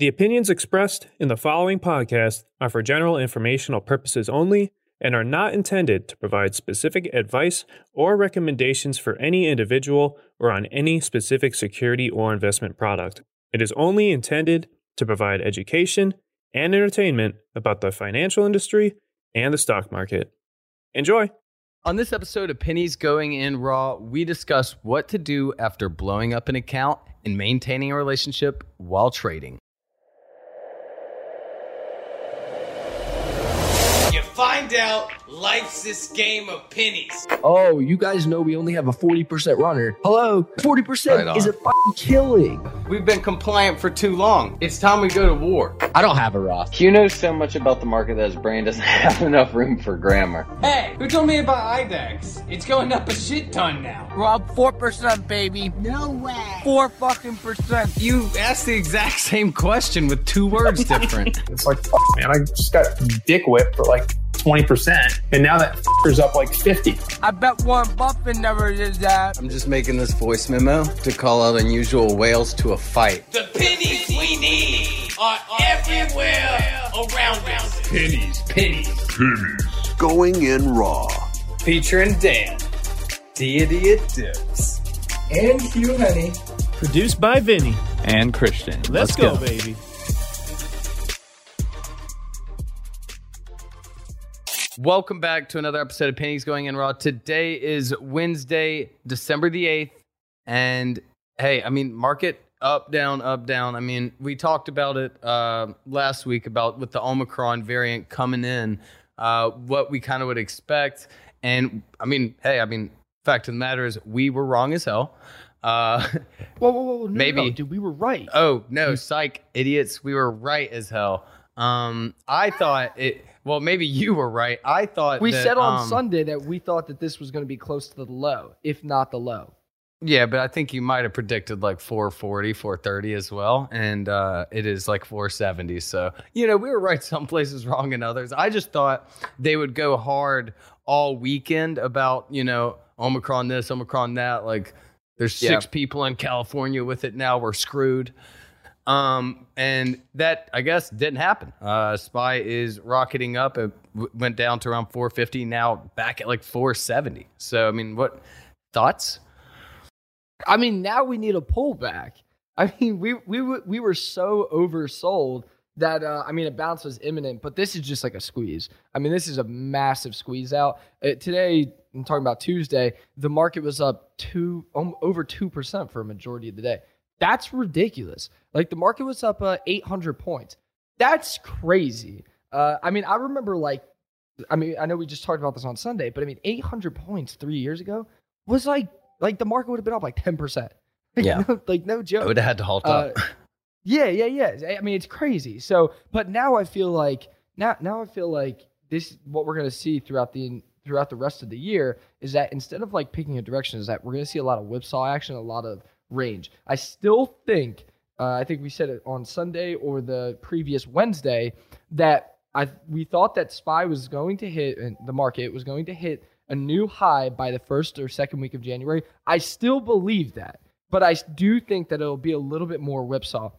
The opinions expressed in the following podcast are for general informational purposes only and are not intended to provide specific advice or recommendations for any individual or on any specific security or investment product. It is only intended to provide education and entertainment about the financial industry and the stock market. Enjoy! On this episode of Pennies Going in Raw, we discuss what to do after blowing up an account and maintaining a relationship while trading. Find out life's this game of pennies. Oh, you guys know we only have a 40% runner. Hello? 40% right is a fucking killing. We've been compliant for too long. It's time we go to war. I don't have a Roth. Hugh knows so much about the market that his brain doesn't have enough room for grammar. Hey, who told me about IDEX? It's going up a shit ton now. Rob, 4% baby. No way. 4 fucking percent. You asked the exact same question with two words different. it's like, man, I just got dick whipped for like 20%, and now that that is up like 50. I bet Warren Buffett never did that. I'm just making this voice memo to call out unusual whales to a fight. The pennies we need are everywhere around us. Pennies, pennies, pennies. Going in raw. Featuring Dan, Deity Dips, and Hugh Henne. Produced by Vinny and Christian. Let's, Let's go, go, baby. Welcome back to another episode of Pennies Going in Raw. Today is Wednesday, December the 8th. And hey, I mean, market up, down, up, down. I mean, we talked about it uh, last week about with the Omicron variant coming in, uh, what we kind of would expect. And I mean, hey, I mean, fact of the matter is, we were wrong as hell. Uh, whoa, whoa, whoa! No, maybe, no, dude, we were right. Oh no, psych, idiots! We were right as hell. Um, I thought it. Well, maybe you were right. I thought we that, said on um, Sunday that we thought that this was going to be close to the low, if not the low. Yeah, but I think you might have predicted like 440, 430 as well. And uh, it is like 470. So, you know, we were right some places, wrong in others. I just thought they would go hard all weekend about, you know, Omicron this, Omicron that. Like, there's six yeah. people in California with it now. We're screwed. Um, and that I guess didn't happen. Uh, Spy is rocketing up. It w- went down to around 450. Now back at like 470. So I mean, what thoughts? I mean, now we need a pullback. I mean, we we we were so oversold that uh, I mean, a bounce was imminent. But this is just like a squeeze. I mean, this is a massive squeeze out. Uh, today, I'm talking about Tuesday. The market was up two um, over two percent for a majority of the day. That's ridiculous. Like the market was up uh, 800 points. That's crazy. Uh, I mean, I remember like, I mean, I know we just talked about this on Sunday, but I mean, 800 points three years ago was like, like the market would have been up like 10%. Yeah. no, like no joke. I would have had to halt up. Uh, yeah, yeah, yeah. I mean, it's crazy. So, but now I feel like now, now I feel like this what we're gonna see throughout the throughout the rest of the year is that instead of like picking a direction, is that we're gonna see a lot of whipsaw action, a lot of range. I still think, uh, I think we said it on Sunday or the previous Wednesday, that I we thought that SPY was going to hit, and the market was going to hit a new high by the first or second week of January. I still believe that, but I do think that it'll be a little bit more whipsaw.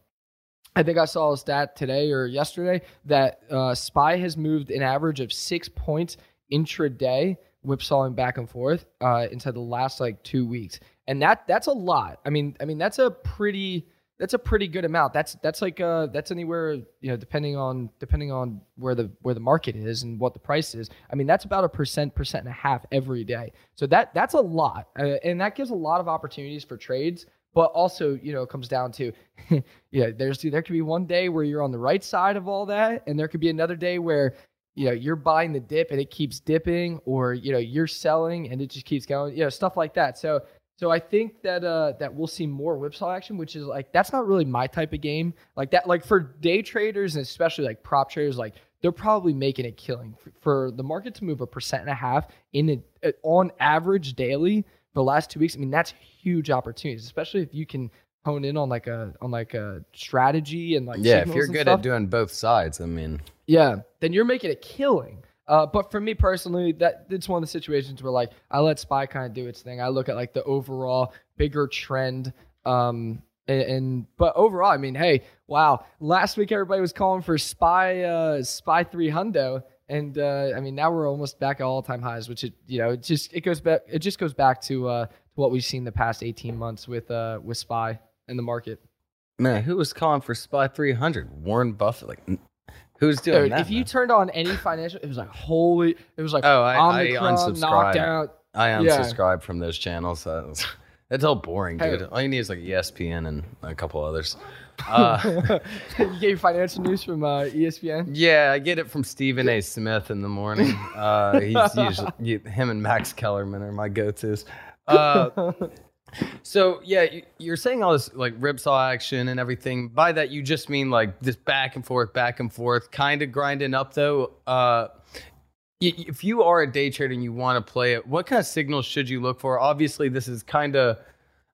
I think I saw a stat today or yesterday that uh, SPY has moved an average of six points intraday, whipsawing back and forth uh, inside the last like two weeks. And that that's a lot. I mean, I mean that's a pretty that's a pretty good amount. That's that's like uh that's anywhere you know depending on depending on where the where the market is and what the price is. I mean that's about a percent percent and a half every day. So that that's a lot, uh, and that gives a lot of opportunities for trades. But also, you know, it comes down to, yeah, there's there could be one day where you're on the right side of all that, and there could be another day where you know you're buying the dip and it keeps dipping, or you know you're selling and it just keeps going, you know, stuff like that. So so I think that uh, that we'll see more whipsaw action, which is like that's not really my type of game. Like that, like for day traders and especially like prop traders, like they're probably making a killing for, for the market to move a percent and a half in a, on average daily for the last two weeks. I mean, that's huge opportunities, especially if you can hone in on like a on like a strategy and like yeah, if you're good stuff. at doing both sides, I mean, Yeah, then you're making a killing. Uh, but for me personally, that it's one of the situations where like I let Spy kind of do its thing. I look at like the overall bigger trend. Um, and, and but overall, I mean, hey, wow! Last week everybody was calling for Spy uh, Spy three hundo, and uh, I mean now we're almost back at all time highs, which it you know it just it goes back it just goes back to uh, what we've seen the past eighteen months with uh, with Spy in the market. man, who was calling for Spy 300? Warren Buffett. Like, who's doing Dude, that? if you turned on any financial, it was like holy. It was like oh, I, I Omicron unsubscribed. knocked out. I Yeah. unsubscribed from those channels. That's all boring, Hey. dude. All you need is like ESPN and a couple others. Uh, you get your financial news from uh, ESPN. yeah, I get it from Stephen A. Smith in the morning. Uh, he's usually him and Max Kellerman are my go-tos. Uh, so yeah, you- you're saying all this like whipsaw action and everything. By that, you just mean like this back and forth, back and forth, kind of grinding up though. Uh, if you are a day trader and you want to play it, what kind of signals should you look for? Obviously, this is kind of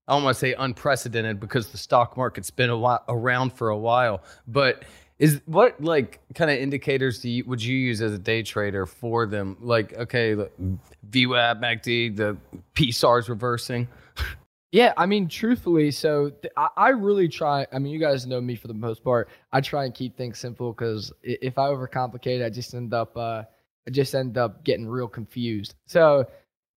I don't want to say unprecedented because the stock market's been a while, around for a while. But is what like kind of indicators do you, would you use as a day trader for them? Like okay, VWAP, MACD, the PSAR's reversing. Yeah, I mean, truthfully, so th- I, really try. I mean, you guys know me for the most part. I try and keep things simple because if I overcomplicate, I just end up, uh, I just end up getting real confused. So,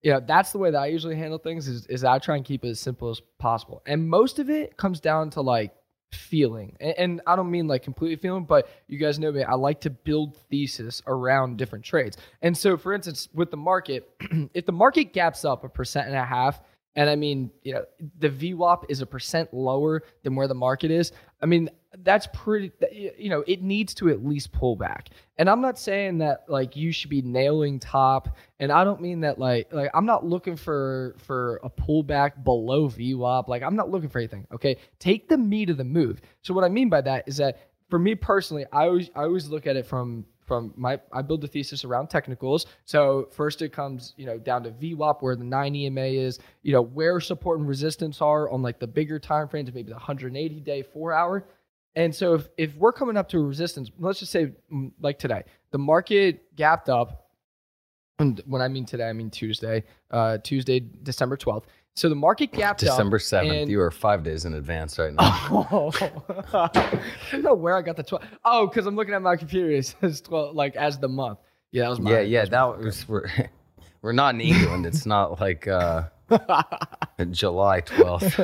you know, that's the way that I usually handle things. Is is I try and keep it as simple as possible, and most of it comes down to like feeling, and, and I don't mean like completely feeling, but you guys know me. I like to build thesis around different trades, and so for instance, with the market, if the market gaps up a percent and a half. And I mean, you know, the VWAP is a percent lower than where the market is. I mean, that's pretty, you know, it needs to at least pull back. And I'm not saying that like you should be nailing top. And I don't mean that like, like I'm not looking for, for a pullback below VWAP. Like I'm not looking for anything. Okay. Take the meat of the move. So what I mean by that is that for me personally, I always, I always look at it from, from my I build the thesis around technicals. So first it comes, you know, down to VWAP where the 9 EMA is, you know, where support and resistance are on like the bigger time frames, maybe the 180 day, 4 hour. And so if if we're coming up to a resistance, let's just say mm, like today, the market gapped up and when I mean today, I mean Tuesday, uh Tuesday, December 12th. So the market gapped December up. seventh. and- You are five days in advance right now. Oh, I don't know where I got the 12. Oh, because I'm looking at my computer. It says 12, like as the month. Yeah, that was my. yeah, yeah. That was we're we're not in England. It's not like uh, July twelfth.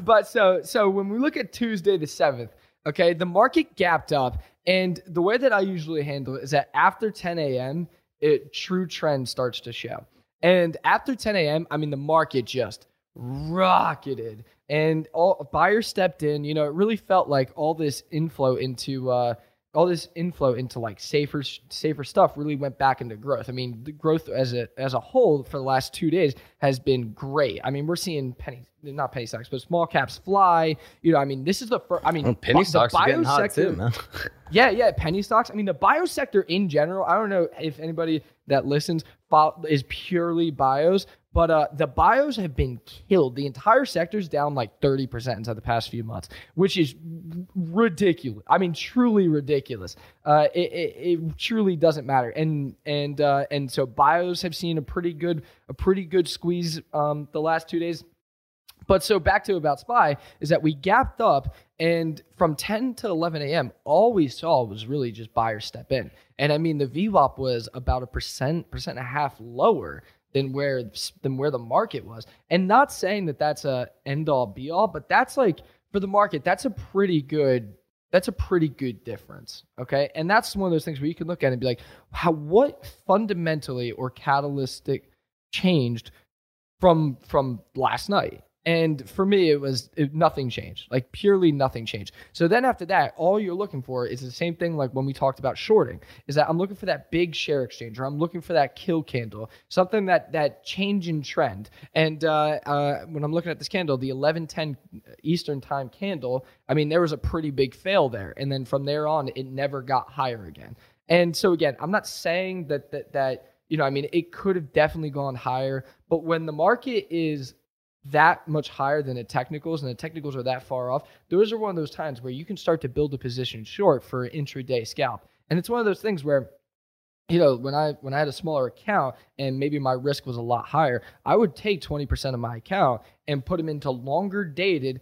but so so when we look at Tuesday the seventh, okay, the market gapped up, and the way that I usually handle it is that after 10 a.m., it true trend starts to show, and after 10 a.m., I mean the market just rocketed, and all buyers stepped in. You know, it really felt like all this inflow into. uh all this inflow into like safer safer stuff really went back into growth. I mean, the growth as a as a whole for the last two days has been great. I mean, we're seeing penny not penny stocks, but small caps fly. You know, I mean, this is the first. I mean, Well, penny bu- stocks are getting hot sector- too, man. yeah, yeah, penny stocks. I mean, the bio sector in general. I don't know if anybody that listens is purely bios, but uh, the bios have been killed. The entire sector's down like thirty percent inside the past few months, which is ridiculous. I mean, truly ridiculous. Uh, it, it, it truly doesn't matter. And and uh, and so bios have seen a pretty good a pretty good squeeze um, the last two days. But so back to about Spy is that we gapped up, and from 10 to 11 a.m., all we saw was really just buyers step in. And I mean, the VWAP was about a percent, percent and a half lower than where than where the market was. And not saying that that's a end all be all, but that's like for the market, that's a pretty good that's a pretty good difference. Okay. And that's one of those things where you can look at it and be like, how what fundamentally or catalytic changed from from last night? And for me, it was it, nothing changed, like purely nothing changed. So then after that, all you're looking for is the same thing like when we talked about shorting, is that I'm looking for that big share exchange, or I'm looking for that kill candle, something that that change in trend. And uh, uh, when I'm looking at this candle, the 11:10 Eastern time candle, I mean there was a pretty big fail there, and then from there on, it never got higher again. And so again, I'm not saying that that that you know, I mean, it could have definitely gone higher, but when the market is that much higher than the technicals and the technicals are that far off, those are one of those times where you can start to build a position short for an intraday scalp. And it's one of those things where you know, when I when I had a smaller account and maybe my risk was a lot higher, I would take 20% of my account and put them into longer dated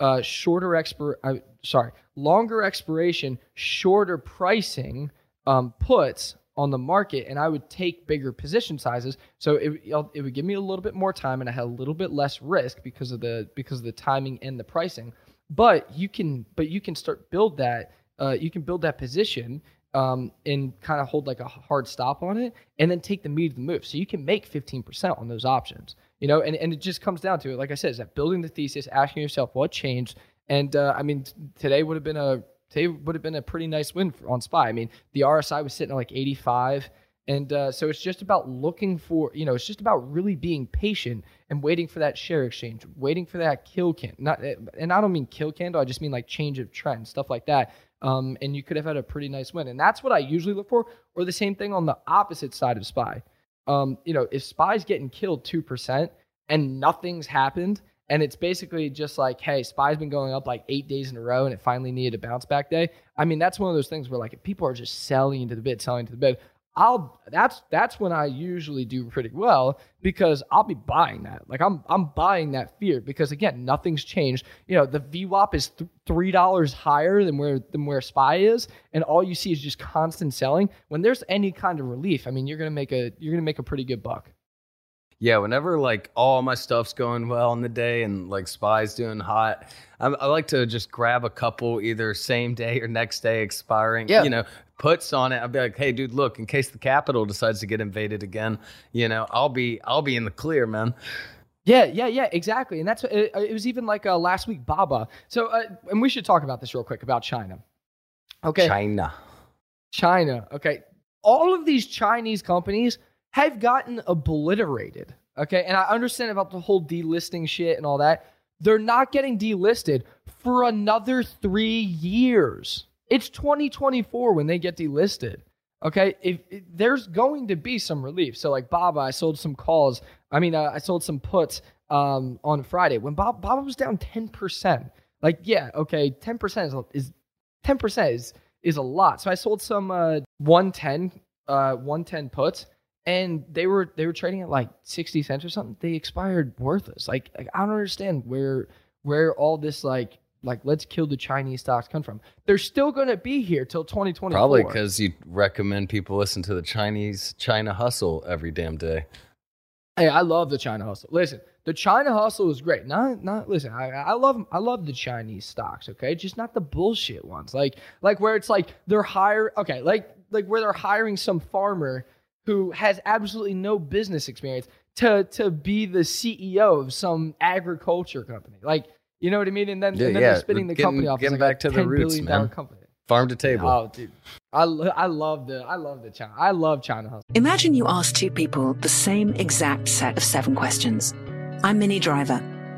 uh shorter expir uh, sorry, longer expiration, shorter pricing um puts on the market and I would take bigger position sizes. So it, it would give me a little bit more time and I had a little bit less risk because of the because of the timing and the pricing. But you can but you can start build that uh, you can build that position um, and kind of hold like a hard stop on it and then take the meat of the move. So you can make 15% on those options. You know, and, and it just comes down to it. Like I said, is that building the thesis, asking yourself what changed. And uh, I mean, t- today would have been a today would have been a pretty nice win for, on SPY. I mean, the RSI was sitting at like 85. And uh, so it's just about looking for, you know, it's just about really being patient and waiting for that share exchange, waiting for that kill can. Not, and I don't mean kill candle, I just mean like change of trend, stuff like that. Um, and you could have had a pretty nice win. And that's what I usually look for. Or the same thing on the opposite side of SPY. Um, you know, if SPY's getting killed 2% and nothing's happened, and it's basically just like, hey, SPY's been going up like eight days in a row and it finally needed a bounce back day. I mean, that's one of those things where like if people are just selling into the bid, selling to the bid, I'll that's that's when I usually do pretty well because I'll be buying that. Like I'm I'm buying that fear because again, nothing's changed. You know, the VWAP is th- three dollars higher than where than where SPY is, and all you see is just constant selling. When there's any kind of relief, I mean, you're gonna make a you're gonna make a pretty good buck yeah, whenever like all my stuff's going well in the day and like SPY's doing hot, I, I, like to just grab a couple either same day or next day expiring, yeah. you know, puts on it. I'd be like, hey, dude, look, in case the Capitol decides to get invaded again, you know, I'll be I'll be in the clear, man. Yeah, yeah, yeah, exactly. And that's it, it was even like uh, last week, Baba. So, uh, and we should talk about this real quick about China. Okay, China, China. Okay, all of these Chinese companies have gotten obliterated. Okay. And I understand about the whole delisting shit and all that. They're not getting delisted for another three years. It's 2024 when they get delisted. Okay. If, if there's going to be some relief. So, like Baba, I sold some calls. I mean, uh, I sold some puts um, on Friday when Bob, Baba was down 10%. Like, yeah, okay, 10% is, is 10% is, is a lot. So I sold some uh, 110, uh, 110 puts and they were they were trading at like 60 cents or something they expired worthless. Like, like, i don't understand where where all this like like let's kill the chinese stocks come from. They're still going to be here till 2024 probably because you recommend people listen to the chinese china hustle every damn day. Hey i love the china hustle. Listen the china hustle is great. Not not listen i i love i love the chinese stocks okay? Just not the bullshit ones. Like like where it's like they're hire okay like like where they're hiring some farmer who has absolutely no business experience to to be the CEO of some agriculture company. Like, you know what I mean? And then, yeah, and then yeah. they're spinning the getting, company off getting as back like to the $10 roots, man. company. Farm to table. Oh, dude, I, lo- I love the I love the China. I love China hustle. Imagine you ask two people the same exact set of seven questions. I'm Minnie Driver.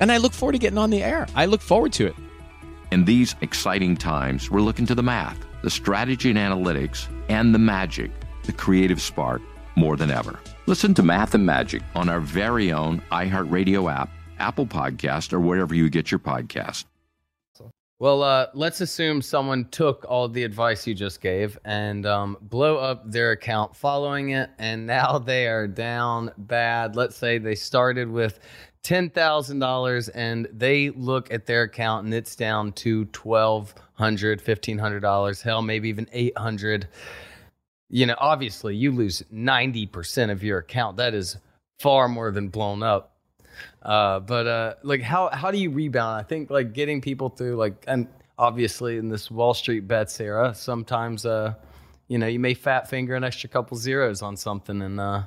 and I look forward to getting on the air. I look forward to it. In these exciting times, we're looking to the math, the strategy and analytics, and the magic, the creative spark, more than ever. Listen to Math and Magic on our very own iHeartRadio app, Apple Podcast, or wherever you get your podcast. Well, uh, let's assume someone took all the advice you just gave and um, blow up their account following it, and now they are down bad. Let's say they started with ten thousand dollars and they look at their account and it's down to twelve hundred, fifteen hundred dollars, hell, maybe even eight hundred. You know, obviously, you lose ninety percent of your account. That is far more than blown up. Uh, but uh, like, how how do you rebound? I think like getting people through like, and obviously in this Wall Street bets era, sometimes uh, you know, you may fat finger an extra couple zeros on something, and uh,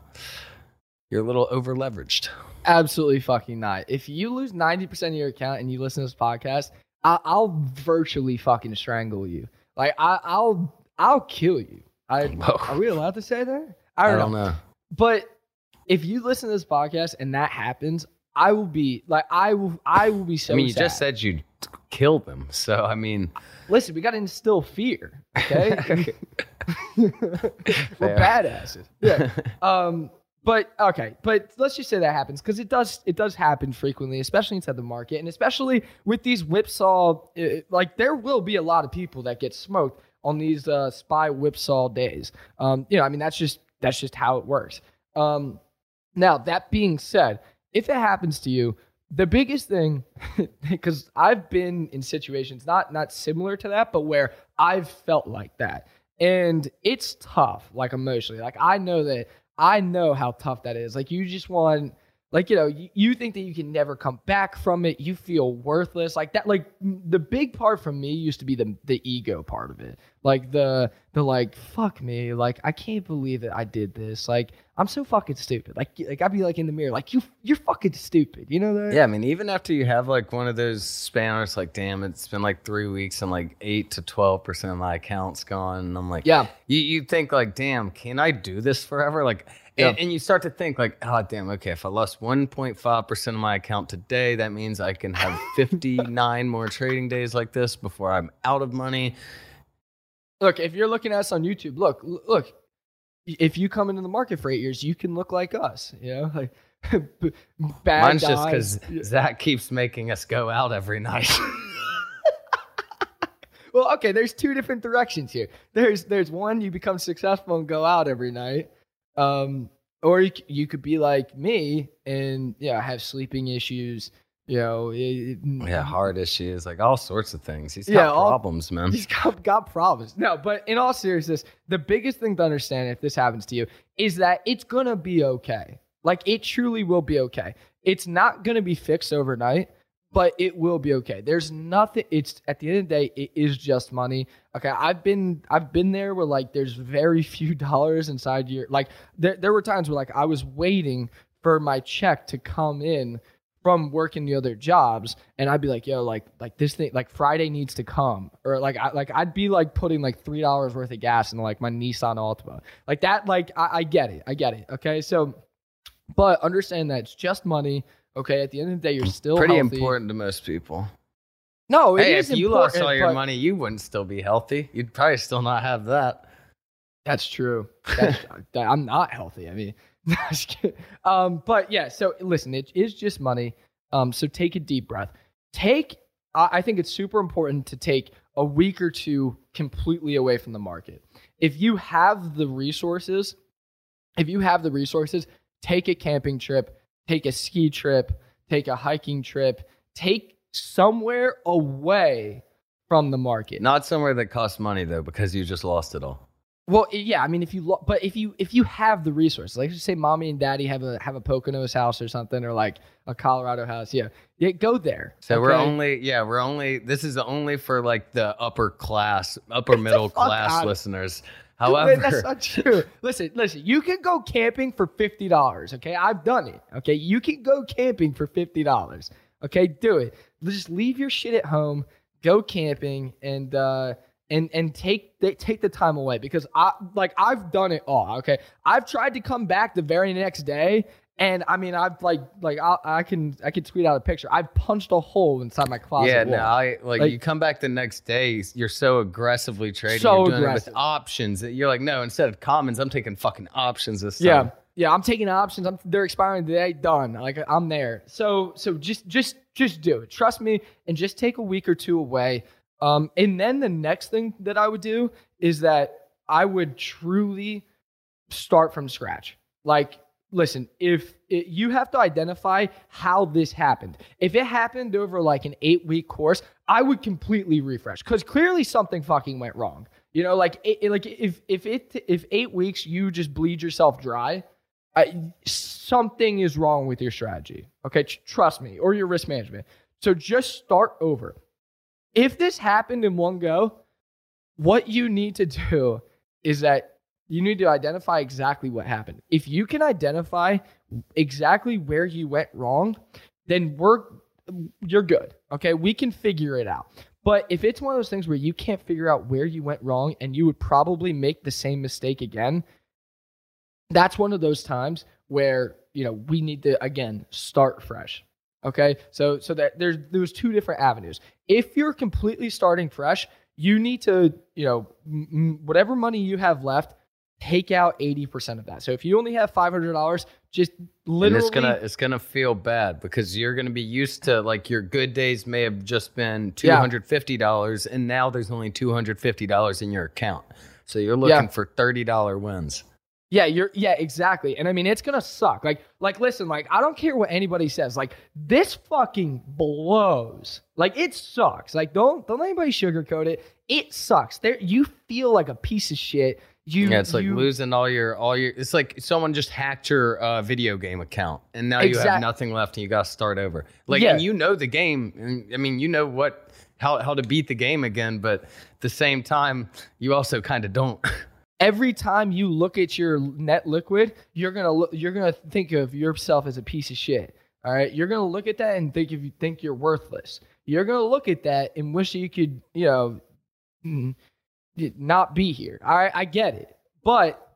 you're a little over leveraged. Absolutely fucking not. If you lose 90% of your account and you listen to this podcast, I- I'll virtually fucking strangle you. Like I- I'll I'll kill you. I are we allowed to say that? I don't, know. But if you listen to this podcast and that happens, I will be like I will I will be so I mean, you sad. just said you'd kill them, so I mean, Listen, we got to instill fear. Okay, we're badasses. Yeah. um. But okay. But let's just say that happens because it does. It does happen frequently, especially inside the market, and especially with these whipsaw. uh, Like there will be a lot of people that get smoked on these uh, spy whipsaw days. Um. You know, I mean, that's just that's just how it works. Um. Now that being said, if it happens to you, the biggest thing, because I've been in situations not not similar to that, but where I've felt like that, and it's tough, like emotionally. Like I know that I know how tough that is. Like you just want, like you know, you, you think that you can never come back from it. You feel worthless, like that. Like the big part for me used to be the the ego part of it, like the the like fuck me, like I can't believe that I did this. Like I'm so fucking stupid. Like like I'd be like in the mirror, like you you're fucking stupid. You know that? yeah. I mean, even after you have like one of those spanners, like, damn, it's been like three weeks and like eight to twelve percent of my account's gone, and I'm like, Yeah. You you think like, damn, can I do this forever? Like. Yeah. And, and you start to think like, oh damn, okay, if I lost 1.5 percent of my account today, that means I can have 59 more trading days like this before I'm out of money. Look, if you're looking at us on YouTube, look, look. If you come into the market for eight years, you can look like us. You know, like b- bad Mine's just because Zach keeps making us go out every night. Well, okay, there's two different directions here. There's there's one you become successful and go out every night, um, or you, you could be like me and yeah have sleeping issues. You know, it- yeah, heart issues, like all sorts of things. He's got Yeah, all- problems, man. He's got, got problems. No, but in all seriousness, the biggest thing to understand if this happens to you is that it's gonna be okay. Like it truly will be okay. It's not gonna be fixed overnight, but it will be okay. There's nothing. It's at the end of the day, it is just money. Okay, I've been I've been there where like there's very few dollars inside your like. There there were times where like I was waiting for my check to come in from working the other jobs and I'd be like, yo, like like this thing like Friday needs to come. Or like I like I'd be like putting like three dollars worth of gas in like my Nissan Altima. Like that, like I, I get it. I get it. Okay. So but understand that it's just money. Okay. At the end of the day, you're still Pretty healthy. important to most people. No, it hey, is if you lost all your but- money, you wouldn't still be healthy. You'd probably still not have that. That's true. That's, I'm not healthy. I mean, um, but yeah. So listen, it is just money. Um, so take a deep breath. Take. I I think it's super important to take a week or two completely away from the market. If you have the resources, if you have the resources, take a camping trip, take a ski trip, take a hiking trip, take somewhere away from the market. Not somewhere that costs money though, because you just lost it all. Well, yeah, I mean, if you lo- but if you if you have the resources, like just say, mommy and daddy have a have a Poconos house or something, or like a Colorado house, yeah, yeah, go there. So we're only, yeah, we're only. This is only for like the upper class, upper middle class listeners. However, that's not true. listen, listen. You can go camping for fifty dollars. Okay, I've done it. Okay, you can go camping for fifty dollars. Okay, do it. Just leave your shit at home. Go camping and uh, and and take they, take the time away because I like I've done it all. Okay, I've tried to come back the very next day. And I mean, I've like, like I, I can, I can tweet out a picture. I've punched a hole inside my closet. yeah, wall. no, I like, you come back the next day. You're so aggressively trading. So you're doing it aggressive. with options. that You're like, no, instead of commons, I'm taking fucking options this Yeah. Yeah, I'm taking options. I'm they're expiring today. Done. Like I'm there. So so just just just do it. Trust me, and just take a week or two away. Um, and then the next thing that I would do is that I would truly start from scratch. Like, listen, if it, you have to identify how this happened, if it happened over like an eight week course, I would completely refresh because clearly something fucking went wrong. You know, like it, like if if it if eight weeks you just bleed yourself dry, I, something is wrong with your strategy. Okay, Tr- trust me, or your risk management. So just start over. If this happened in one go, what you need to do is that you need to identify exactly what happened. If you can identify exactly where you went wrong, then we're you're good. Okay, we can figure it out. But if it's one of those things where you can't figure out where you went wrong and you would probably make the same mistake again, that's one of those times where you know we need to again start fresh okay so so that there's there's two different avenues if you're completely starting fresh you need to you know m- whatever money you have left take out 80% of that so if you only have $500 just literally and it's gonna it's gonna feel bad because you're gonna be used to like your good days may have just been two Yeah. hundred fifty dollars, and now there's only two hundred fifty dollars in your account. So you're looking Yeah. for thirty dollar wins. Yeah, you're yeah, exactly. And I mean it's gonna suck. Like, like listen, like I don't care what anybody says. Like, this fucking blows. Like it sucks. Like, don't don't let anybody sugarcoat it. It sucks. There you feel like a piece of shit. You yeah, it's like you- losing all your all your. It's like someone just hacked your uh, video game account, and now you have nothing left, and you got to start over. Like, Yeah. and you know the game. and, I mean, you know what how how to beat the game again, but at the same time, you also kind of don't. every time you look at your net liquid, you're gonna look, you're gonna think of yourself as a piece of shit. All right, you're gonna look at that and think if you think you're worthless. You're gonna look at that and wish you could, you know, mm, not be here. All right, I get it, but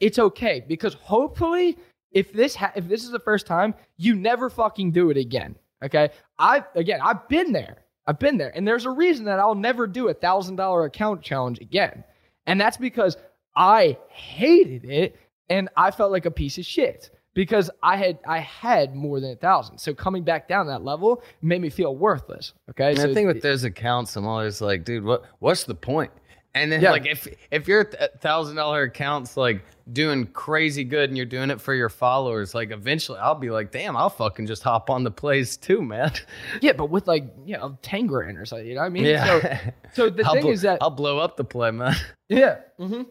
it's okay because hopefully, if this ha- if this is the first time, you never fucking do it again. Okay, I again, I've been there. I've been there, and there's a reason that I'll never do a thousand dollar account challenge again, and that's because I hated it and I felt like a piece of shit because I had I had more than a thousand. So coming back down that level made me feel worthless. Okay, And so the thing with those accounts, I'm always like, dude, what what's the point? And then Yeah. like if if your thousand dollar accounts like doing crazy good and you're doing it for your followers, like eventually I'll be like, damn, I'll fucking just hop on the plays too, man. yeah, but with like you know ten grand or something, you know what I mean? Yeah. So, so the I'll thing blo- is that I'll blow up the play, man. Yeah. Mm-hmm.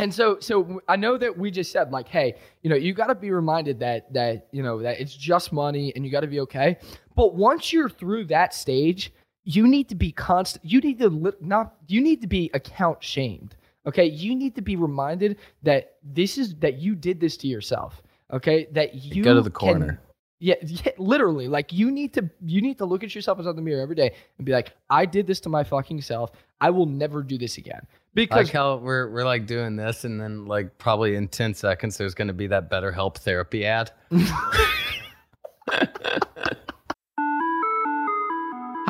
And so, so I know that we just said like, hey, you know, you got to be reminded that that you know that it's just money and you got to be okay. But once you're through that stage, you need to be constant. You need to li- not. You need to be account shamed. Okay. You need to be reminded that this is that you did this to yourself. Okay. That you Go to the can- corner. yeah, yeah, literally. Like you need to you need to look at yourself inside the mirror every day and be like, I did this to my fucking self. I will never do this again. Because like how we're we're like doing this, and then like probably in ten seconds, there's going to be that BetterHelp therapy ad.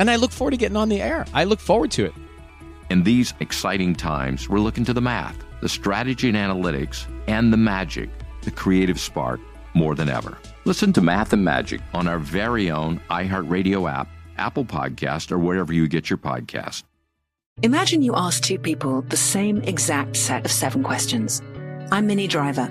and I look forward to getting on the air. I look forward to it. In these exciting times, we're looking to the math, the strategy and analytics, and the magic, the creative spark, more than ever. Listen to Math and Magic on our very own iHeartRadio app, Apple Podcast, or wherever you get your podcast. Imagine you ask two people the same exact set of seven questions. I'm Minnie Driver,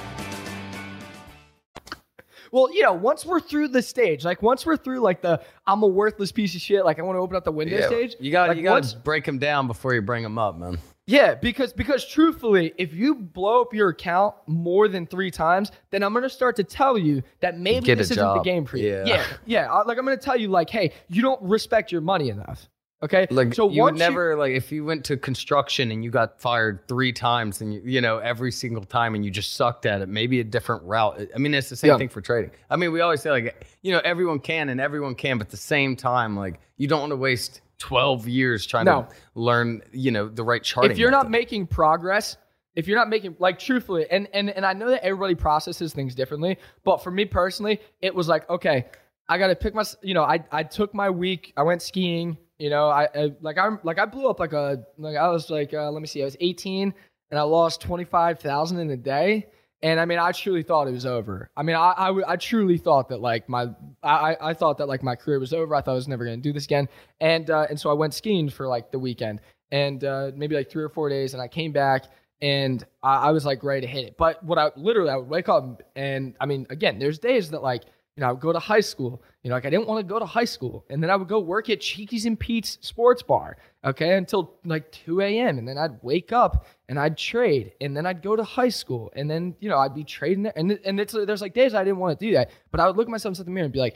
Well, you know, once we're through the stage, like once we're through like the I'm a worthless piece of shit, like I want to open up the window Yeah, stage. You got like, you got to break them down before you bring them up, man. Yeah, because because truthfully, if you blow up your account more than three times, then I'm gonna start to tell you that maybe Get this isn't the game for you. Yeah. yeah, yeah. I- Like I'm gonna tell you, like, hey, you don't respect your money enough. Okay, Like so you would never like if you went to construction and you got fired three times and you you know every single time and you just sucked at it. Maybe a different route. I mean, it's the same Yeah. thing for trading. I mean, we always say like you know everyone can and everyone can, but at the same time, like you don't want to waste twelve years trying No. to learn you know the right charting. if you're method. not making progress if you're not making like truthfully and and and i know that everybody processes things differently but for me personally it was like okay i gotta pick my you know i i took my week i went skiing you know i, I like i'm like i blew up like a like i was like uh, let me see i was 18 and i lost 25000 in a day and I mean, I truly thought it was over. I mean, I I truly thought that like my, I, I- I thought that like my career was over. I thought I was never going to do this again. And, uh, and so I went skiing for like the weekend and, uh, maybe like three or four days. And I came back and I, I was like ready to hit it. But what I literally, I would wake up and I mean, again, there's days that like, you know, I would go to high school. You know, like I didn't want to go to high school. And then I would go work at Cheeky's and Pete's sports bar, okay, until like 2 a.m. And then I'd wake up and I'd trade. And then I'd go to high school. And then, you know, I'd be trading there. And, and it's, there's like days I didn't want to do that. But I would look at myself in the mirror and be like,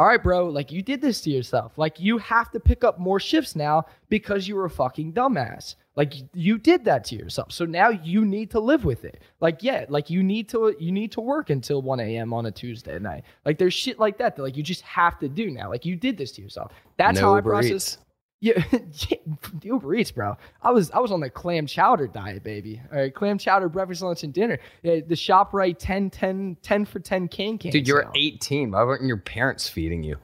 all right, bro, like you did this to yourself. Like you have to pick up more shifts now because you were a fucking dumbass. Like you did that to yourself. So now you need to live with it. Like, yeah, like you need to you need to work until 1 a.m. on a Tuesday night. Like there's shit like that that like you just have to do now. Like you did this to yourself. That's No how I process. Eats. Yeah, yeah, Uber Eats, bro. I was I was on the clam chowder diet, baby. All right, clam chowder, breakfast, lunch, and dinner. Yeah, the ShopRite 10, 10, 10 for 10 can can. dude, you're sale. 18. Why weren't your parents feeding you?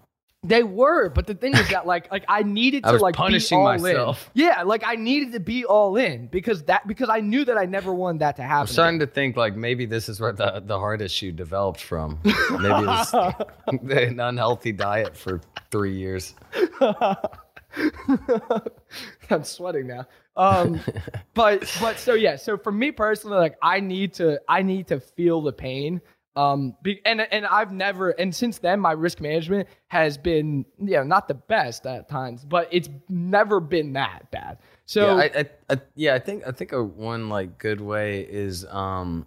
They were, but the thing is that like like I needed to I was like punishing be all myself. In. Yeah, like I needed to be all in because that because I knew that I never wanted that to happen. I'm happen. starting to think like maybe this is where the, the heart issue developed from. Maybe it was an unhealthy diet for three years. I'm sweating now. Um, but but so yeah, so for me personally, like I need to I need to feel the pain. Um, be, and and I've never and since then my risk management has been you know not the best at times, but it's never been that bad. So yeah, I, I, I, yeah, I think I think a one like good way is um,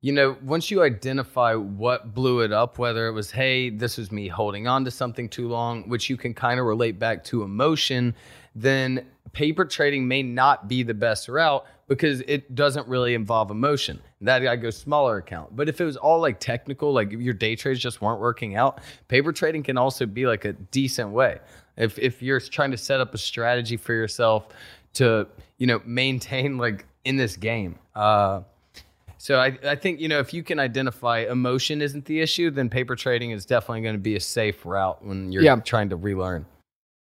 you know, once you identify what blew it up, whether it was hey, this was me holding on to something too long, which you can kind of relate back to emotion, then paper trading may not be the best route because it doesn't really involve emotion. That I go smaller account. But if it was all like technical, like your day trades just weren't working out, paper trading can also be like a decent way. If if you're trying to set up a strategy for yourself to, you know, maintain like in this game. Uh so I, I think, you know, if you can identify emotion isn't the issue, then paper trading is definitely going to be a safe route when you're Yeah. trying to relearn.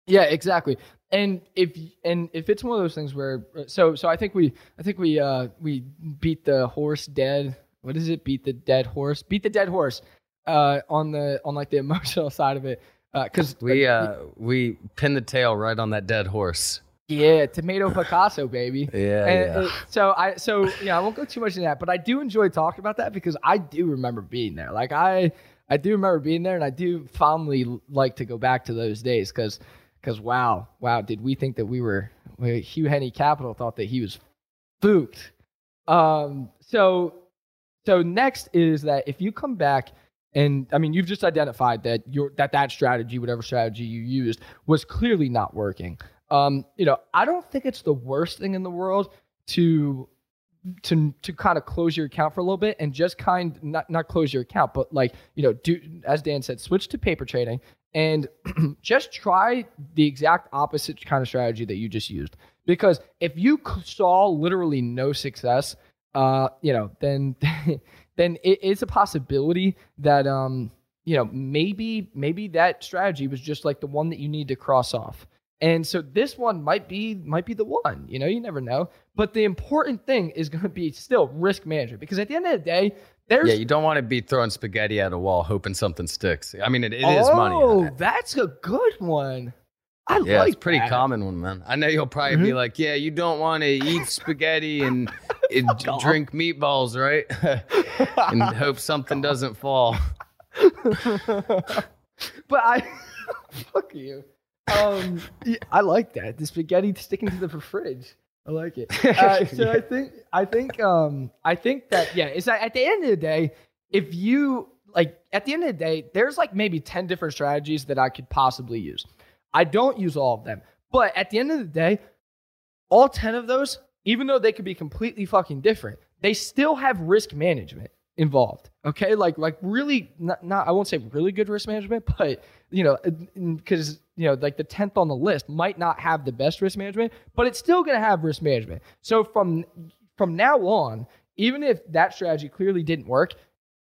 Yeah, exactly. And if and if it's one of those things where so so I think we I think we uh we beat the horse dead. What is it? Beat the dead horse. Beat the dead horse. uh, on the on like the emotional side of it because We uh we pinned the tail right on that dead horse. Yeah, tomato Picasso, baby. Yeah, And, yeah. uh, so I, so yeah, I won't go too much into that, but I do enjoy talking about that because I do remember being there. Like I, I do remember being there, and I do fondly like to go back to those days because, because wow, wow, did we think that we were? Hugh Henne Capital thought that he was spooked. Um, so, so next is that if you come back and I mean you've just identified that your that that strategy, whatever strategy you used, was clearly not working. Um, you know, I don't think it's the worst thing in the world to to to kind of close your account for a little bit and just kind not not close your account, but like you know, do as Dan said, switch to paper trading and just try the exact opposite kind of strategy that you just used. Because if you saw literally no success, uh, you know, then then it is a possibility that um, you know, maybe maybe that strategy was just like the one that you need to cross off. And so this one might be might be the one. You know, you never know. But the important thing is going to be still risk management because at the end of the day, there's yeah, you don't want to be throwing spaghetti at a wall hoping something sticks. I mean, it, it is money. Oh, that's a good one. I Yeah, like it's a pretty that. common one, man. I know you'll probably be Mhm. like, "Yeah, you don't want to eat spaghetti and, and drink meatballs, right?" and hope something doesn't fall. but I fuck you. Um, I like that. The spaghetti sticking to the fridge. I like it. Uh, so I think I think um I think that yeah, it's like at the end of the day, if you like at the end of the day, there's like maybe 10 different strategies that I could possibly use. I don't use all of them. But at the end of the day, all 10 of those, even though they could be completely fucking different, they still have risk management involved. Okay? Like like really not, not I won't say really good risk management, but you know, cuz you know, like the 10th on the list might not have the best risk management, but it's still going to have risk management. So from from now on, even if that strategy clearly didn't work,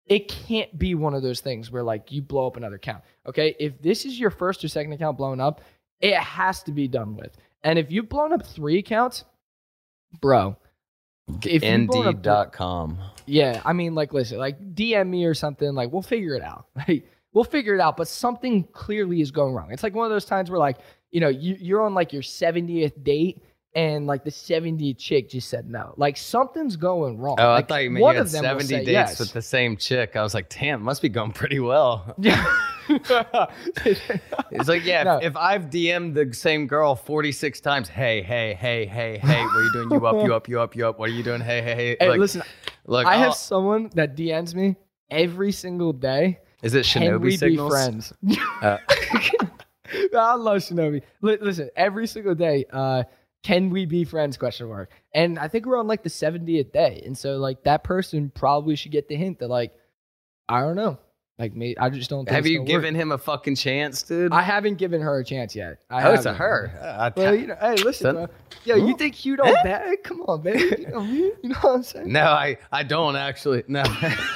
it can't be one of those things where like you blow up another account. Okay? If this is your first or second account blown up, it has to be done with. And if you've blown up 3 accounts, bro, if up yeah, I mean, like, listen, like, DM me or something. Like, we'll figure it out. Like, we'll figure it out. But something clearly is going wrong. It's like one of those times where, like, you know, you, you're on like your 70th date, and like the 70th chick just said no. Like, something's going wrong. Oh, Like, I thought you meant one you had of them 70 dates yes. with the same chick. I was like, damn, must be going pretty well. Yeah. It's like, yeah, No. if, if I've DM'd the same girl 46 times, hey, hey, hey, hey, hey, what are you doing? You up, you up, you up, you up. What are you doing? Hey, hey, hey. Hey, Like, listen, look, I I'll- have someone that DMs me every single day. Is it Shinobi Can we signals? be friends? Uh, I love Shinobi. Li- Listen, every single day, uh, can we be friends? Question mark. And I think we're on like the 70th day, and so like that person probably should get the hint that like I don't know, like me, I just don't. Think have you gonna work. given him a fucking chance, dude? I haven't given her a chance yet. I oh, it's a her. Uh, Well, you know, hey, listen, bro. Yo, you think you don't bag? Come on, baby. You know me. You know what I'm saying? No, I, I don't actually. No.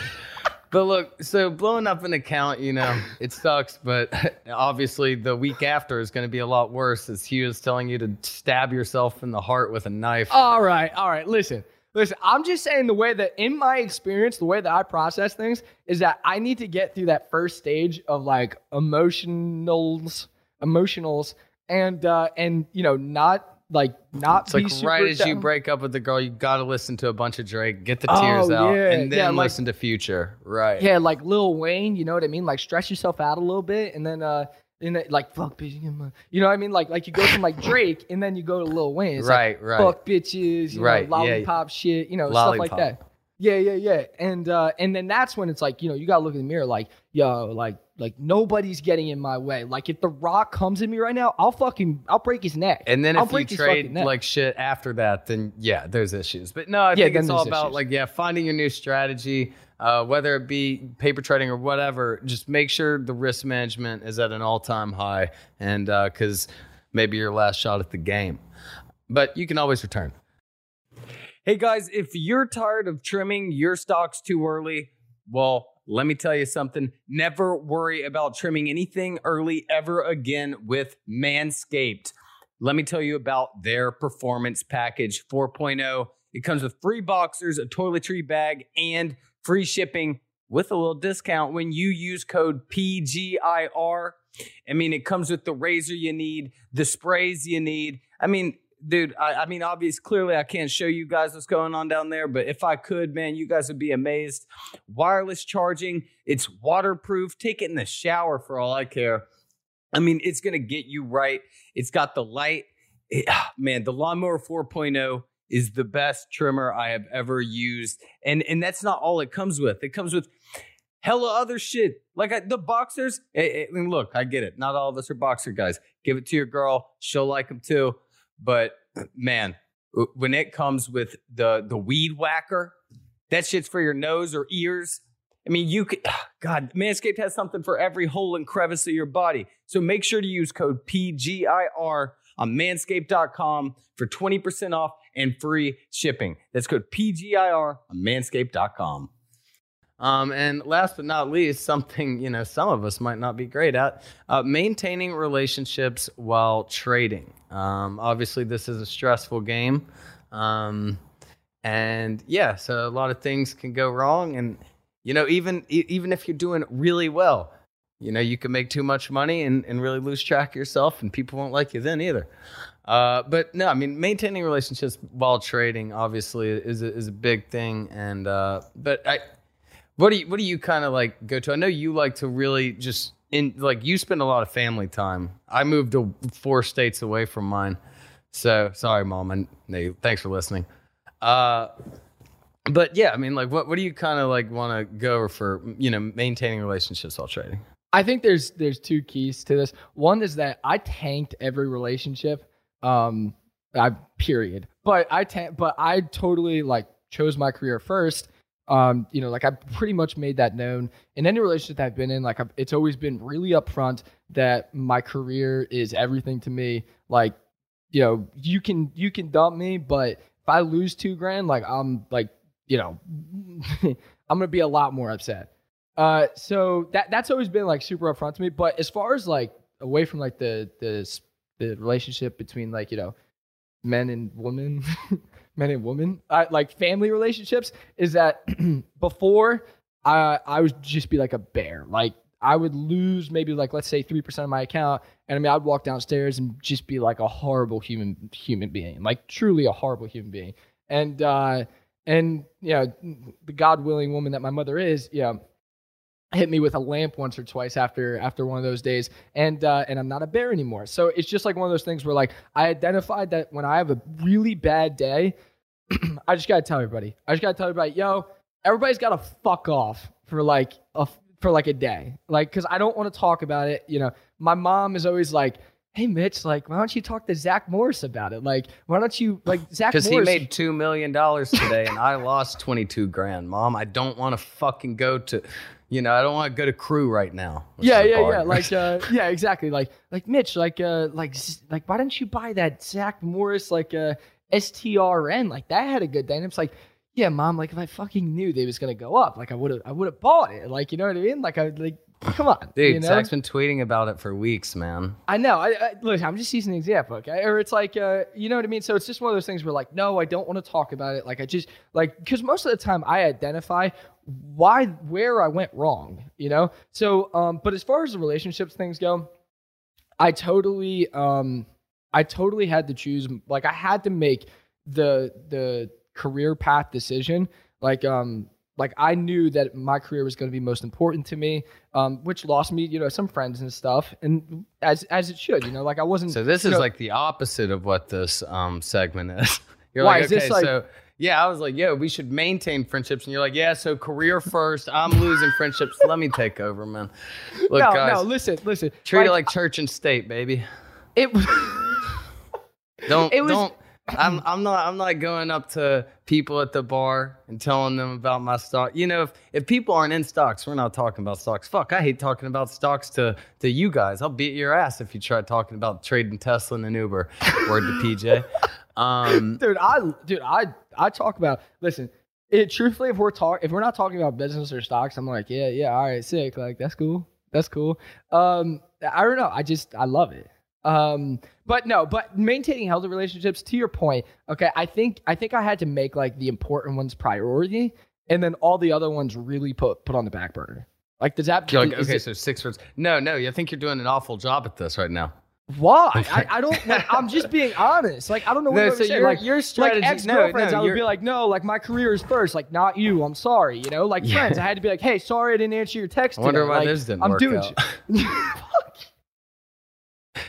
but look, so blowing up an account, you know, it sucks, but obviously the week after is going to be a lot worse as Hugh is telling you to stab yourself in the heart with a knife. All right, all right. Listen, listen. I'm just saying the way that, in my experience, the way that I process things is that I need to get through that first stage of like emotionals, emotionals, and uh, and you know, not like not It's be like super right as you break up with the girl, you got to listen to a bunch of Drake, get the tears Oh, out, yeah, and then yeah, like- listen to Future. Right. Yeah, like Lil Wayne, you know what I mean? Like stress yourself out a little bit, and then uh, and then, like fuck bitches, you know what I mean? Like like you go from like Drake, and then you go to Lil Wayne. It's Right, like, right. Fuck bitches, you Right, know, yeah. lollipop shit, you know, stuff like that. Yeah, yeah, yeah. And uh, and then that's when it's like, you know, you gotta look in the mirror, like, yo, like, like nobody's getting in my way. Like, if the Rock comes at me right now, I'll fucking, I'll break his neck. And then I'll if you break his trade like shit after that, then yeah, there's issues. But no, I Yeah, think it's all about issues. like yeah, finding your new strategy, uh, whether it be paper trading or whatever. Just make sure the risk management is at an all time high, and because maybe your last shot at the game. But you can always return. Hey guys, if you're tired of trimming your stocks too early, well, let me tell you something. Never worry about trimming anything early ever again with Manscaped. Let me tell you about their performance package 4.0. It comes with free boxers, a toiletry bag, and free shipping with a little discount when you use code PGIR. I mean, it comes with the razor you need, the sprays you need. I mean, dude, I, I mean, obviously, clearly, I can't show you guys what's going on down there, but if I could, man, you guys would be amazed. Wireless charging, it's waterproof. Take it in the shower for all I care. I mean, it's going to get you right. It's got the light. It- man, the Lawnmower 4.0 is the best trimmer I have ever used. And and that's not all it comes with. It comes with hella other shit. Like I, the boxers. Eh, eh, I, I look, I get it. Not all of us are boxer guys. Give it to your girl. She'll like them too. But man, when it comes with the the weed whacker, that shit's for your nose or ears. I mean, you could, God, Manscaped has something for every hole and crevice of your body. So make sure to use code PGIR on manscaped.com for 20% off and free shipping. That's code PGIR on manscaped.com. Um, and last but not least, something you know some of us might not be great at: uh, maintaining relationships while trading. Um, obviously, this is a stressful game, um, and yeah, so a lot of things can go wrong. And you know, even even if you're doing really well, you know, you can make too much money and, and really lose track of yourself, and people won't like you then either. Uh, but no, I mean, maintaining relationships while trading obviously is a, is a big thing. And uh, but I, what do you what do you kind of like go to? I know you like to really just in like you spend a lot of family time. I moved to four states away from mine, so sorry, mom and Nate. Thanks for listening. Uh, but yeah, I mean, like, what what do you kind of like want to go for? You know, maintaining relationships while trading. I think there's there's two keys to this. One is that I tanked every relationship. Um, I period. But I tan- but I totally like chose my career first. Um, you know, like I pretty much made that known in any relationship that I've been in. Like I've, it's always been really upfront that my career is everything to me. Like, you know, you can you can dump me, but if I lose two grand, like I'm like, you know, I'm gonna be a lot more upset. Uh, so that that's always been like super upfront to me. But as far as like away from like the the the relationship between like you know men and women, men and women, like family relationships, is that before I I would just be like a bear. Like I would lose maybe like let's say three percent of my account, and I mean I'd walk downstairs and just be like a horrible human human being, like truly a horrible human being. And uh, and you know the God willing woman that my mother is, yeah hit me with a lamp once or twice after after one of those days and uh, and I'm not a bear anymore. So it's just like one of those things where like I identified that when I have a really bad day, I just gotta tell everybody. I just gotta tell everybody, yo, everybody's gotta fuck off for like a for like a day, like because I don't want to talk about it. You know, my mom is always like. Hey Mitch, like, why don't you talk to Zach Morris about it? Like, why don't you like Zach Because he made two million dollars today, and I lost twenty two grand. Mom, I don't want to fucking go to, you know, I don't want to go to crew right now. Yeah, yeah, yeah. Like, uh, yeah, exactly. Like, like Mitch, like, uh, like, like, why don't you buy that Zach Morris, like, uh, STRN? Like, that had a good day. And it's like, yeah, mom. Like, if I fucking knew they was gonna go up, like, I would have, I would have bought it. Like, you know what I mean? Like, I like, come on, Dude, you know? Zach's been tweeting about it for weeks, man. I know. I, I look. I'm just using an example, okay? Or it's like, uh, you know what I mean? So it's just one of those things where, like, no, I don't want to talk about it. Like, I just like because most of the time I identify why where I went wrong, you know. So, um, but as far as the relationships things go, I totally, um, I totally had to choose. Like, I had to make the the career path decision. Like, um, like I knew that my career was going to be most important to me, um, which lost me, you know, some friends and stuff, and as as it should, you know, like I wasn't. So this is know- like the opposite of what this um segment is. You're Why, like, is this like- so yeah, I was like, yeah, we should maintain friendships, and you're like, yeah, so career first. I'm losing friendships. Let me take over, man. Look, no, guys, no, listen, listen. treat it like church and state, baby. it was. Don't It was- don't. I'm I'm not I'm not going up to people at the bar and telling them about my stock. You know, if if people aren't in stocks, we're not talking about stocks. Fuck, I hate talking about stocks to to you guys. I'll beat your ass if you try talking about trading Tesla and Uber. Word to PJ. Um, dude, I dude, I I talk about. Listen, it truthfully, if we're talk, if we're not talking about business or stocks, I'm like, yeah, yeah, all right, sick, like that's cool, that's cool. Um, I don't know, I just I love it. Um, but no, but maintaining healthy relationships. To your point, okay, I think I think I had to make like the important ones priority, and then all the other ones really put put on the back burner. Like does that? Like, okay, it- so six words. No, no, I think you're doing an awful job at this right now. Why? I, I don't. Like, I'm just being honest. Like I don't know what No, so say. your- like your strategy- like ex girlfriends, no, no, I would be like, no, like my career is first. Like not you. I'm sorry. You know, like Yeah. friends, I had to be like, hey, sorry, I didn't answer your text. I wonder today. why Like, this didn't I'm work doing out.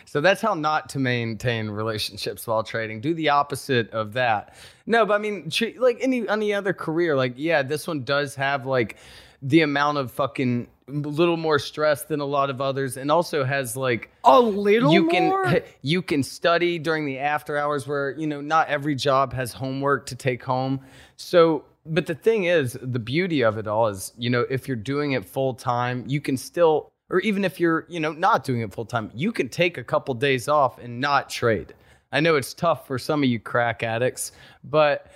So that's how not to maintain relationships while trading. Do the opposite of that. No, but I mean, like any any other career, like yeah, this one does have like the amount of fucking little more stress than a lot of others, and also has like a little you more? can you can study during the after hours where you know not every job has homework to take home. So, but the thing is, the beauty of it all is, you know, if you're doing it full time, you can still or even if you're, you know, not doing it full time, you can take a couple days off and not trade. I know it's tough for some of you crack addicts, but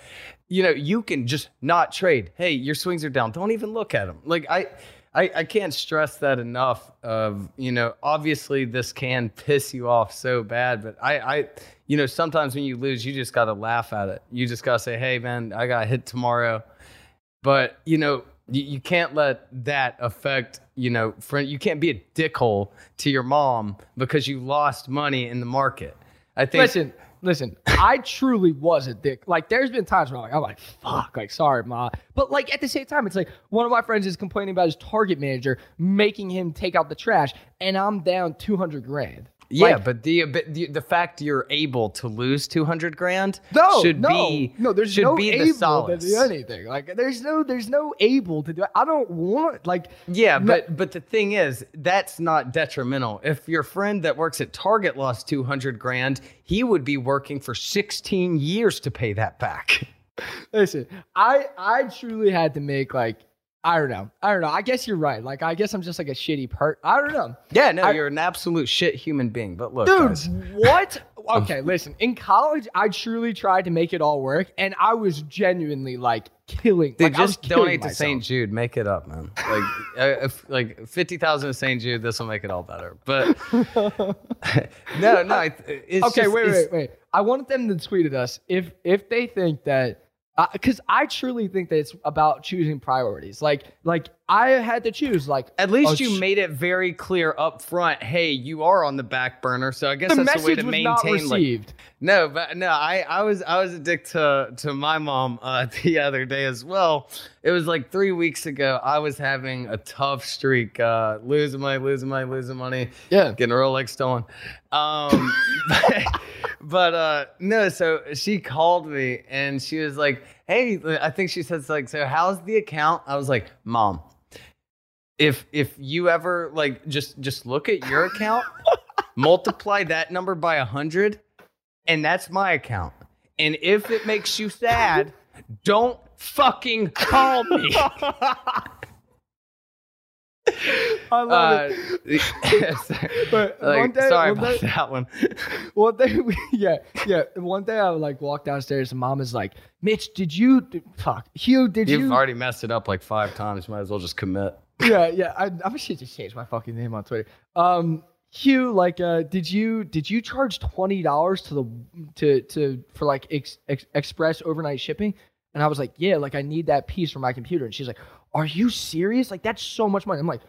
you know, you can just not trade. Hey, your swings are down. Don't even look at them. Like I I, I can't stress that enough of, you know, obviously this can piss you off so bad, but I, I you know, sometimes when you lose, you just got to laugh at it. You just got to say, hey, man, I got hit tomorrow. But, you know, you, you can't let that affect, you know, friend, you can't be a dickhole to your mom because you lost money in the market. I think. Listen, listen. I truly was a dick. Like, there's been times where I'm like, I'm like, fuck, like, sorry, ma. But like at the same time, it's like one of my friends is complaining about his target manager making him take out the trash, and I'm down two hundred grand. Yeah, Like, but the, but the the fact you're able to lose two hundred grand no, should no, be no. There's should no be the able to do anything. Like, there's no, there's no able to do. It. I don't want like. Yeah, no- but but the thing is, that's not detrimental. If your friend that works at Target lost two hundred grand, he would be working for sixteen years to pay that back. Listen, I I truly had to make like I don't know. I don't know. I guess you're right. Like I guess I'm just like a shitty part. I don't know. Yeah, no, I- you're an absolute shit human being. But look, Dude, guys, what? Okay, listen. In college, I truly tried to make it all work, and I was genuinely like killing. Dude, like, just donate to. St. Jude. Make it up, man. Like, uh, if, like fifty thousand to St. Jude, this will make it all better. But no, no. It's okay, just- wait, wait, wait. I wanted them to tweet at us if if they think that because I truly think that it's about choosing priorities. Like, like I had to choose. Like, At least oh, you sh- made it very clear up front. Hey, you are on the back burner, so I guess The that's the way to maintain. not like- no, but no, I, I was I was a dick to to my mom uh, the other day as well. It was like three weeks ago. I was having a tough streak, uh, losing money, losing money, losing money. Yeah, getting a Rolex stolen. Um, but, uh, no, so she called me and she was like, "Hey, I think she said like, so how's the account?" I was like, "Mom." if if you ever like just just look at your account multiply that number by a hundred and that's my account and if it makes you sad don't fucking call me I love Uh, it. but like, one day, sorry one about day- that one One day, we, yeah, yeah. One day, I like walked downstairs, and mom is like, "Mitch, did you? d- Fuck, Hugh, did you've you?" already messed it up like five times You might as well just commit yeah, yeah. I, I should just change my fucking name on Twitter. Um, Hugh, like, uh, did you did you charge twenty dollars to the to to for like ex, ex, express overnight shipping? And I was like, yeah, like I need that piece for my computer. And she's like, are you serious? Like that's so much money. I'm like,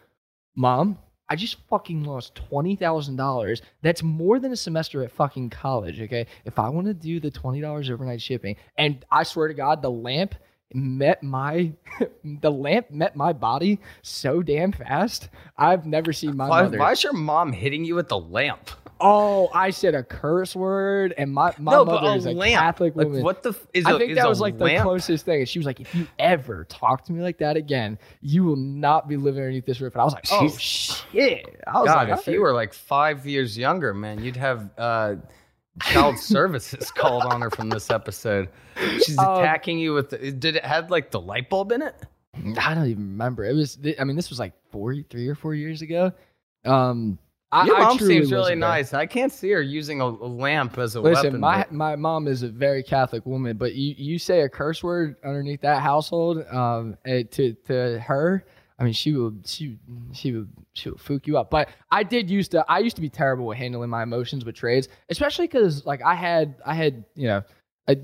mom, I just fucking lost twenty thousand dollars. That's more than a semester at fucking college. Okay, if I want to do the twenty dollars overnight shipping, and I swear to God, the lamp met my the lamp met my body so damn fast. I've never seen my why, mother. why is your mom hitting you with the lamp Oh, I said a curse word, and my my No, mother a is a lamp. Catholic Like, woman. what the f- is I a- think is that a was like the closest thing. And she was like, "If you ever talk to me like that again, you will not be living underneath this roof." And I was like, "Oh Jeez. shit!" I was God, like, if you were like five years younger, man, you'd have uh, child services called on her from this episode. She's Um, attacking you with. The, did it have like the light bulb in it? I don't even remember. It was. I mean, this was like four, three or four years ago. Um, I, Your mom seems really nice. I can't see her using a, a lamp as a Listen, weapon. my but- my mom is a very Catholic woman, but you you say a curse word underneath that household, um, eh, to to her, I mean, she will she she will she will fook you up. But I did used to I used to be terrible with handling my emotions with trades, especially because like I had I had you know, I,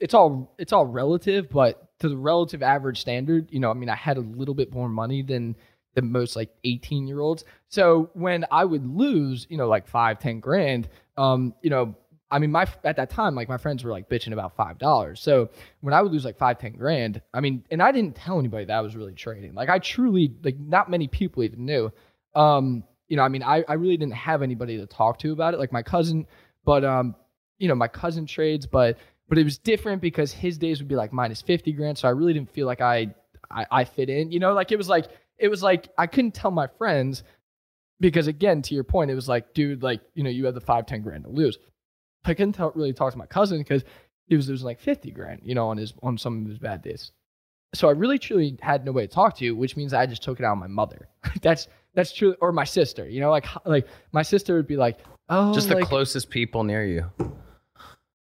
it's all it's all relative, but to the relative average standard, you know, I mean, I had a little bit more money than the most like 18 year olds. So when I would lose, you know, like five, 10 grand, um, you know, I mean, my at that time, like my friends were like bitching about five dollars. So when I would lose like five, ten grand, I mean, and I didn't tell anybody that I was really trading. Like I truly, like not many people even knew. Um, you know, I mean, I, I really didn't have anybody to talk to about it, like my cousin, but um, you know, my cousin trades, but but it was different because his days would be like minus fifty grand. So I really didn't feel like I I, I fit in. You know, like it was like it was like I couldn't tell my friends because again, to your point, it was like, dude, like you know, you have the five, ten grand to lose. I couldn't tell, really talk to my cousin because he was losing like 50 grand, you know, on his on some of his bad days. So I really truly had no way to talk to, which means I just took it out on my mother. that's that's true, or my sister. You know, like like my sister would be like, oh, Just the like, closest people near you.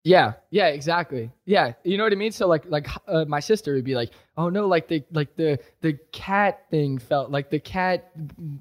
Yeah, yeah, exactly. Yeah, you know what I mean. So like, like uh, my sister would be like, "Oh no, like the like the the cat thing fell, like the cat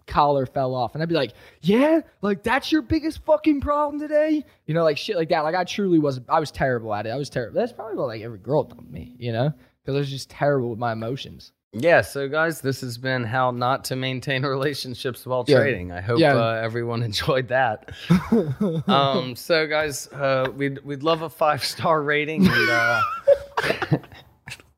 collar fell off," and I'd be like, "Yeah, like that's your biggest fucking problem today." You know, like shit like that. Like I truly was, I was terrible at it. I was terrible. That's probably what like every girl told me, you know, because I was just terrible with my emotions. Yeah, so guys, this has been how not to maintain relationships while Yeah. trading. I hope Yeah. uh, everyone enjoyed that. um, so guys, uh, we'd we'd love a five star rating and uh,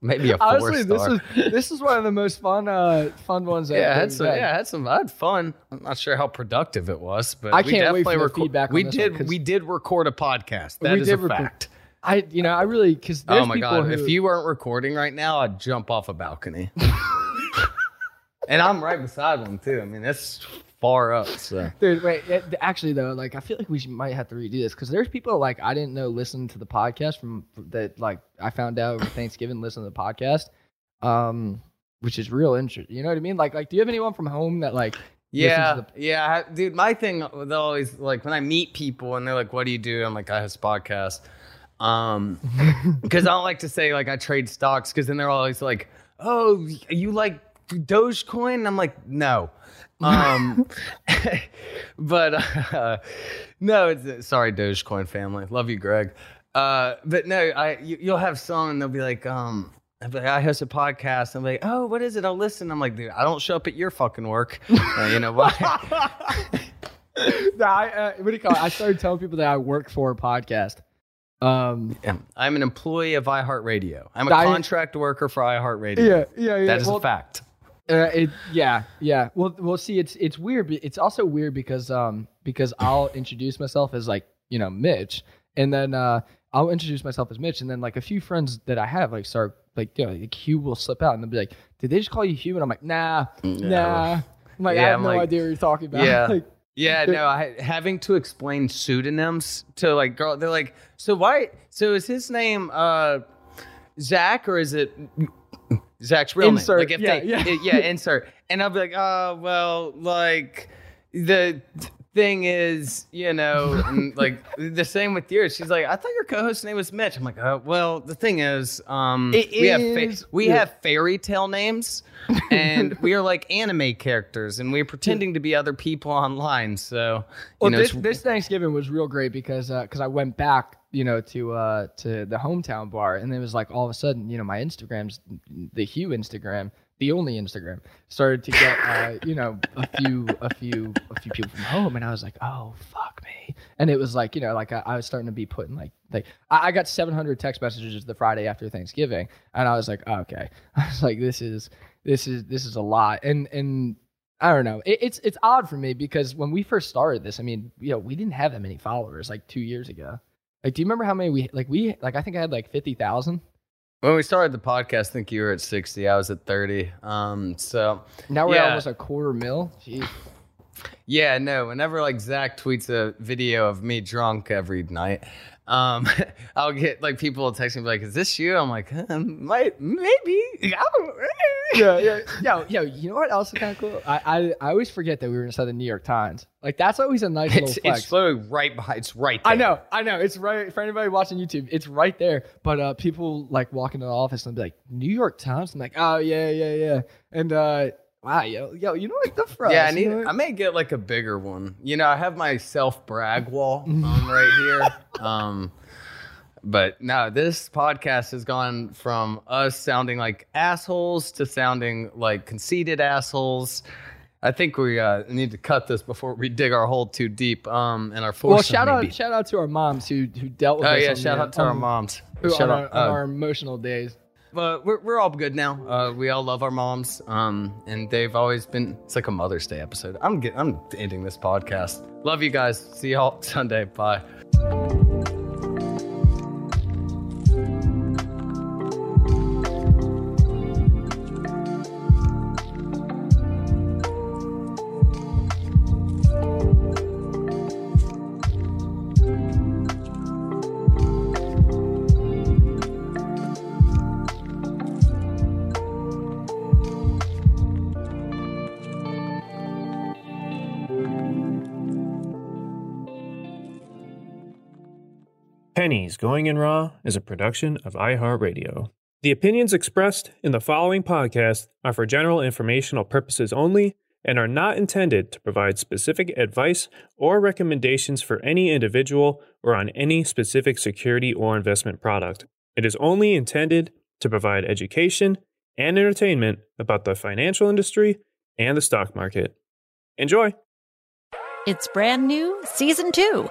maybe a four Honestly, this star. is this is one of the most fun uh fun ones. yeah, I had some. Yeah, I had some. I had fun. I'm not sure how productive it was, but I we can't wait definitely for reco- feedback on We this one, we did record a podcast. That is did a fact. I, you know, I really because Oh my god! who, If you weren't recording right now, I'd jump off a balcony. and I'm right beside one too. I mean, that's far up. So Dude, wait. it- Actually, though, like I feel like we should, might have to redo this because there's people like I didn't know listen to the podcast from that. Like I found out over Thanksgiving, listen to the podcast, um, which is real interesting. You know what I mean? Like, like, do you have anyone from home that like? yeah, the- yeah, dude. My thing with always like when I meet people and they're like, "What do you do?" I'm like, "I host a podcast." Um, because I don't like to say like I trade stocks because then they're always like, "Oh, you like Dogecoin?" And I'm like, "No." Um, but uh, no, it's sorry, Dogecoin family. Love you, Greg. Uh, but no, I you, you'll have some and they'll be like, um. I'll be like, I host a podcast. I'm like, oh, what is it? I'll listen. I'm like, dude, I don't show up at your fucking work. Uh, you know why? I, uh, what do you call it? I started telling people that I work for a podcast. Um, Yeah, I'm an employee of iHeartRadio. I'm a contract worker for iHeartRadio. Yeah, yeah, yeah. That is Well, a fact. Uh, it, yeah, yeah. Well, well. See, it's it's weird. It's also weird because um because I'll introduce myself as like you know Mitch, and then uh I'll introduce myself as Mitch, and then like a few friends that I have like start like you know like Hugh will slip out and they'll be like, "Did they just call you Hugh?" And I'm like, "Nah, nah." I'm like, I have I'm no like- idea what you're talking about. Yeah. Like, yeah, no, I having to explain pseudonyms to like girl they're like, so why so is his name uh Zach or is it Zach's real Insert, name? Like if yeah, they yeah. yeah, insert. And I'll be like, oh well, like the thing is, you know, like the same with yours. She's like, I thought your co-host's name was Mitch. I'm like, oh well, the thing is, um It we have is- fa- we yeah. have fairy tale names and we are like anime characters and we're pretending to be other people online so you Well, know this, this Thanksgiving was real great because because I went back, you know, to uh to the hometown bar, and it was like all of a sudden, you know, my Instagrams, the Hugh Instagram, the only Instagram, started to get uh, you know a few a few a few people from home, and I was like, oh fuck me, and it was like you know like I, I was starting to be putting like like I, I got 700 text messages the Friday after Thanksgiving, and I was like, oh, okay, I was like, this is this is this is a lot, and and I don't know. It, it's it's odd for me because when we first started this, I mean, you know, we didn't have that many followers like two years ago. Like, do you remember how many we like? We like I think I had like fifty thousand. When we started the podcast i think you were at 60 i was at 30 um so Now we're yeah. almost a quarter mil. Jeez. yeah no whenever like zach tweets a video of me drunk every night um i'll get like people will text me like is this you i'm like uh, might maybe yeah, yeah, yeah, yeah. You know what else is kind of cool? I, I I always forget that we were inside the New York Times. Like that's always a nice little it's, flex. it's literally right behind it's right there. I know, I know. It's right for anybody watching YouTube. It's right there. But uh, people like walk into the office and be like, "New York Times." I'm like, "Oh yeah, yeah, yeah." And uh, wow, yo, yo, you know what? the for Yeah, I need. you know? I may get like a bigger one. You know, I have my self brag wall um, right here. Um, But now this podcast has gone from us sounding like assholes to sounding like conceited assholes. I think we uh, need to cut this before we dig our hole too deep. Um, and our Well, shout out, shout out to our moms who who dealt with Oh us. yeah, shout the- out to our moms. who Shout on, out, our, on uh, our emotional days. But we're, we're all good now. Uh, we all love our moms, um, and they've always been. It's like a Mother's Day episode. I'm get, I'm ending this podcast. Love you guys. See y'all Sunday. Bye. Pennies Going in Raw is a production of iHeartRadio. The opinions expressed in the following podcast are for general informational purposes only and are not intended to provide specific advice or recommendations for any individual or on any specific security or investment product. It is only intended to provide education and entertainment about the financial industry and the stock market. Enjoy! It's brand new, season two.